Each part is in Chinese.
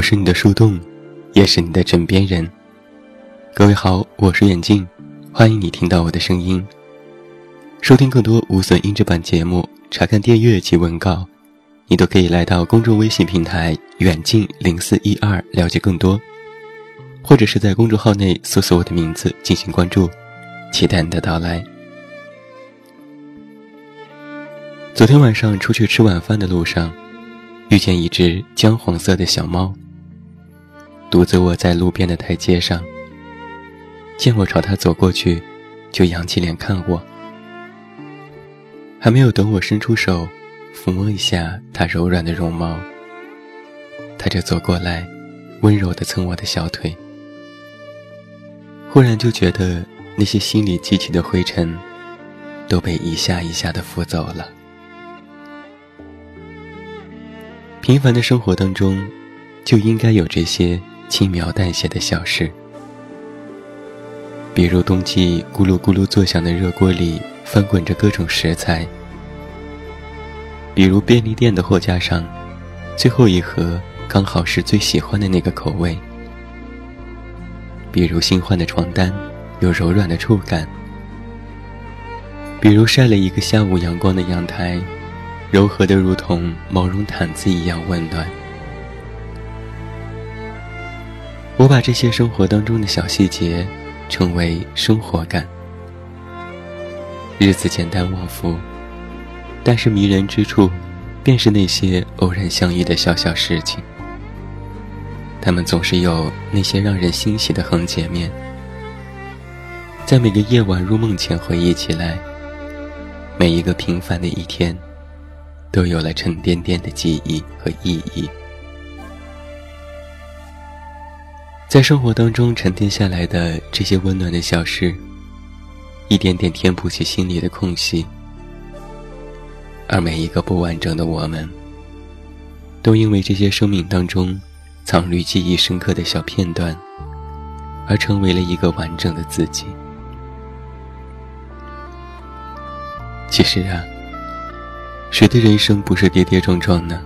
我是你的树洞，也是你的枕边人。各位好，我是远近，欢迎你听到我的声音。收听更多无损音质版节目，查看订阅及文稿，你都可以来到公众微信平台“远近零四一二”了解更多，或者是在公众号内搜索我的名字进行关注，期待你的到来。昨天晚上出去吃晚饭的路上。遇见一只姜黄色的小猫，独自卧在路边的台阶上。见我朝他走过去，就扬起脸看我。还没有等我伸出手抚摸一下他柔软的绒毛，他就走过来，温柔地蹭我的小腿。忽然就觉得那些心里积起的灰尘，都被一下一下地拂走了。平凡的生活当中，就应该有这些轻描淡写的小事，比如冬季咕噜咕噜作响的热锅里翻滚着各种食材；比如便利店的货架上，最后一盒刚好是最喜欢的那个口味；比如新换的床单有柔软的触感；比如晒了一个下午阳光的阳台。柔和的，如同毛绒毯子一样温暖。我把这些生活当中的小细节称为生活感。日子简单往复，但是迷人之处，便是那些偶然相遇的小小事情。他们总是有那些让人欣喜的横截面，在每个夜晚入梦前回忆起来，每一个平凡的一天。都有了沉甸甸的记忆和意义，在生活当中沉淀下来的这些温暖的小事，一点点填补起心里的空隙，而每一个不完整的我们，都因为这些生命当中藏于记忆深刻的小片段，而成为了一个完整的自己。其实啊。谁的人生不是跌跌撞撞呢？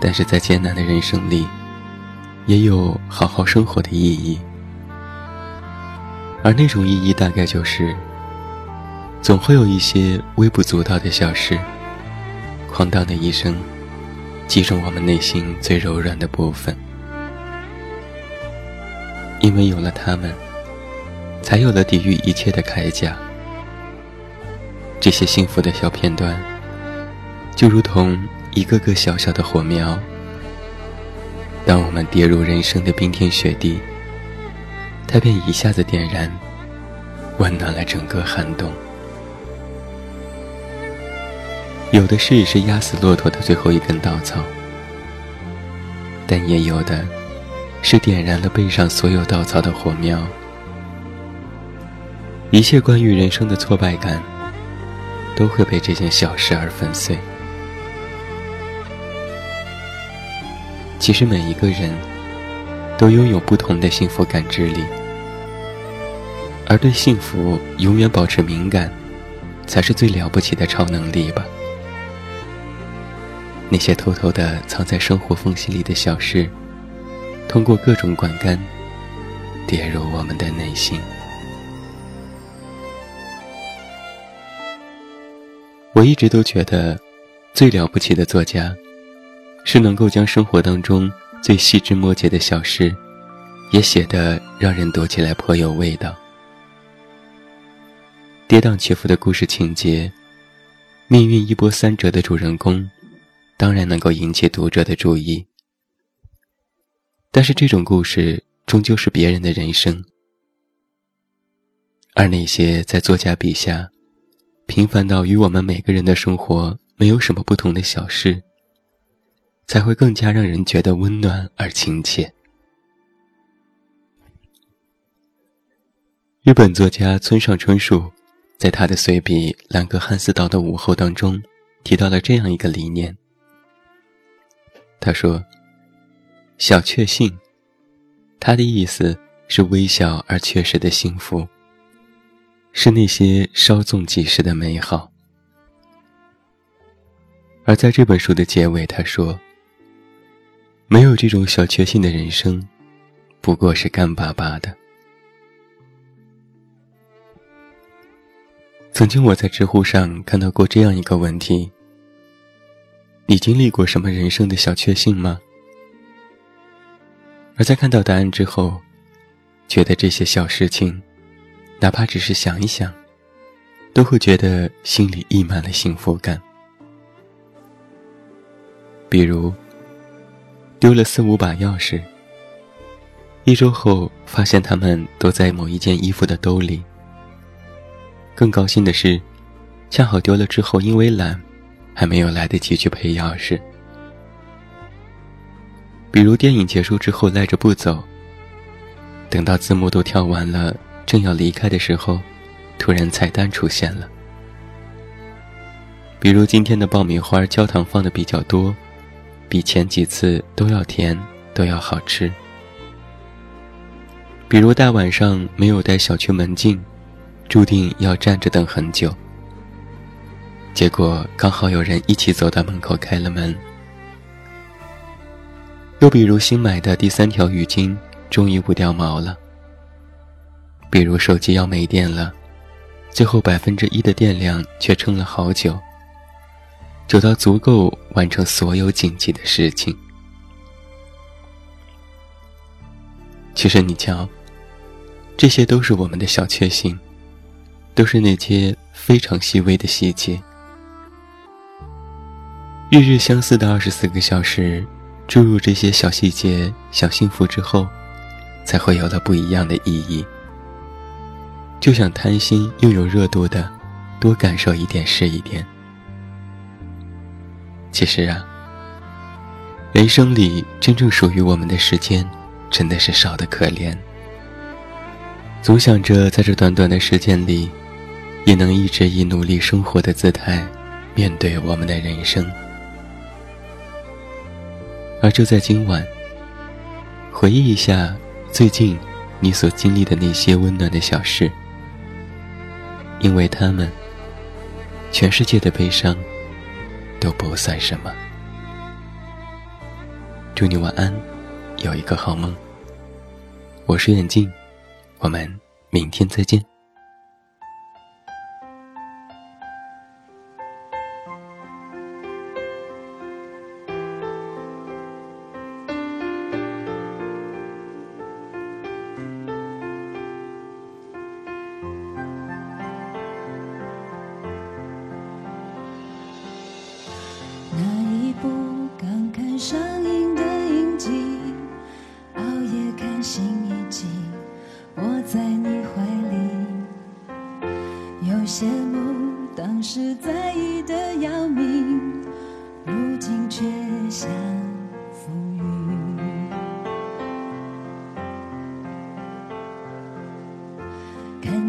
但是在艰难的人生里，也有好好生活的意义。而那种意义，大概就是，总会有一些微不足道的小事，哐当的一声，击中我们内心最柔软的部分。因为有了他们，才有了抵御一切的铠甲。这些幸福的小片段，就如同一个个小小的火苗。当我们跌入人生的冰天雪地，它便一下子点燃，温暖了整个寒冬。有的事是压死骆驼的最后一根稻草，但也有的，是点燃了背上所有稻草的火苗。一切关于人生的挫败感。都会被这件小事而粉碎。其实每一个人都拥有不同的幸福感知力，而对幸福永远保持敏感，才是最了不起的超能力吧。那些偷偷的藏在生活缝隙里的小事，通过各种管干，跌入我们的内心。我一直都觉得，最了不起的作家，是能够将生活当中最细枝末节的小事，也写得让人读起来颇有味道。跌宕起伏的故事情节，命运一波三折的主人公，当然能够引起读者的注意。但是这种故事终究是别人的人生，而那些在作家笔下。平凡到与我们每个人的生活没有什么不同的小事，才会更加让人觉得温暖而亲切。日本作家村上春树在他的随笔《兰格汉斯岛的午后》当中提到了这样一个理念。他说：“小确幸，他的意思是微小而确实的幸福。”是那些稍纵即逝的美好，而在这本书的结尾，他说：“没有这种小确幸的人生，不过是干巴巴的。曾经我在知乎上看到过这样一个问题：你经历过什么人生的小确幸吗？而在看到答案之后，觉得这些小事情，哪怕只是想一想，都会觉得心里溢满了幸福感。比如，丢了四五把钥匙，一周后发现他们都在某一件衣服的兜里。更高兴的是，恰好丢了之后，因为懒，还没有来得及去配钥匙。比如电影结束之后赖着不走，等到字幕都跳完了，正要离开的时候，突然彩蛋出现了。比如今天的爆米花焦糖放的比较多，比前几次都要甜，都要好吃。比如大晚上没有带小区门禁。注定要站着等很久，结果刚好有人一起走到门口开了门。又比如新买的第三条浴巾终于不掉毛了。比如手机要没电了，最后百分之一的电量却撑了好久，久到足够完成所有紧急的事情。其实你瞧，这些都是我们的小确幸。都是那些非常细微的细节，日日相似的二十四个小时，注入这些小细节、小幸福之后，才会有了不一样的意义。就想贪心又有热度的，多感受一点是一点。其实啊，人生里真正属于我们的时间，真的是少得可怜。总想着在这短短的时间里。也能一直以努力生活的姿态面对我们的人生，而就在今晚，回忆一下最近你所经历的那些温暖的小事，因为他们，全世界的悲伤都不算什么。祝你晚安，有一个好梦。我是眼镜，我们明天再见。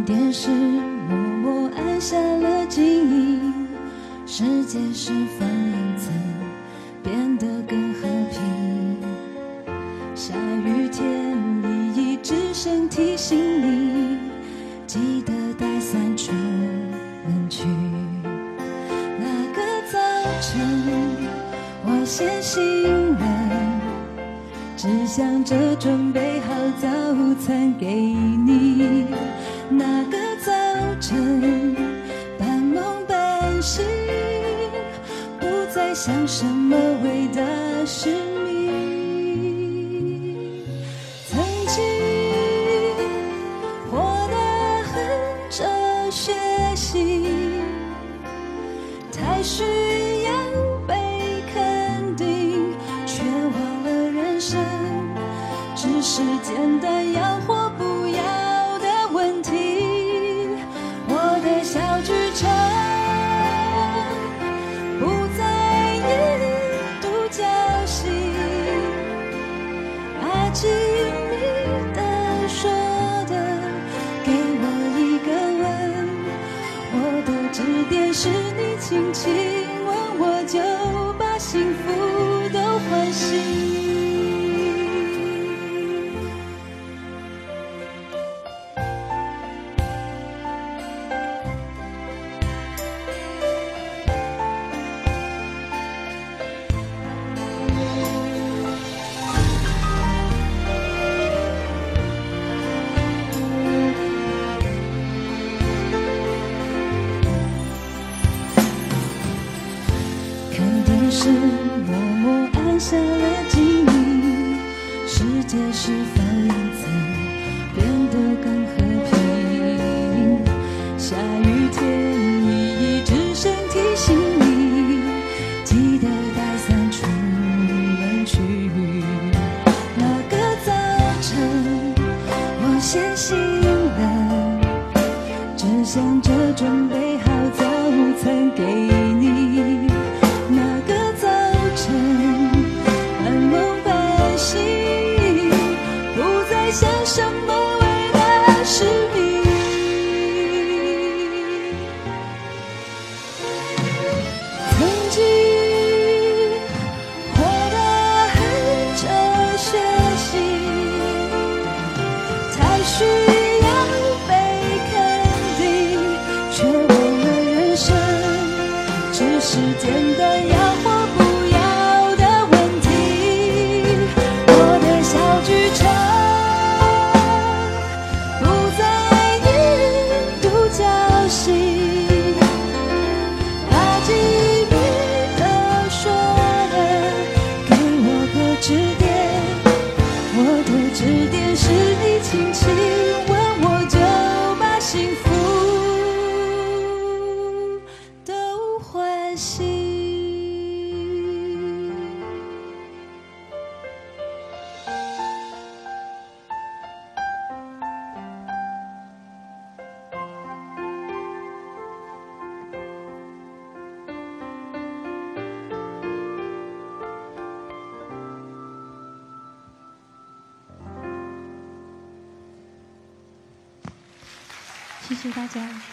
电视，默默按下了静音，世界是否因此变得更和平？下雨天，依依只剩提醒你，记得带伞出门去。那个早晨我先醒了，只想着准备好早餐给你。那个早晨，半梦半醒，不再想什么伟大使命。曾经活得很哲学性，太虚。心情。界是否因此变得更和平？下雨天依依只剩提醒你，记得带伞出门去。那个早晨，我先醒了，只想着准备好早餐给 see 谢谢大家。